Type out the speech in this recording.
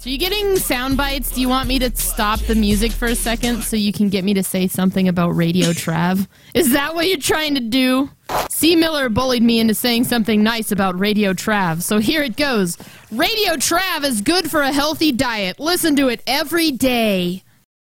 So you getting sound bites? Do you want me to stop the music for a second so you can get me to say something about Radio Trav? Is that what you're trying to do? C. Miller bullied me into saying something nice about Radio Trav, so here it goes. Radio Trav is good for a healthy diet. Listen to it every day.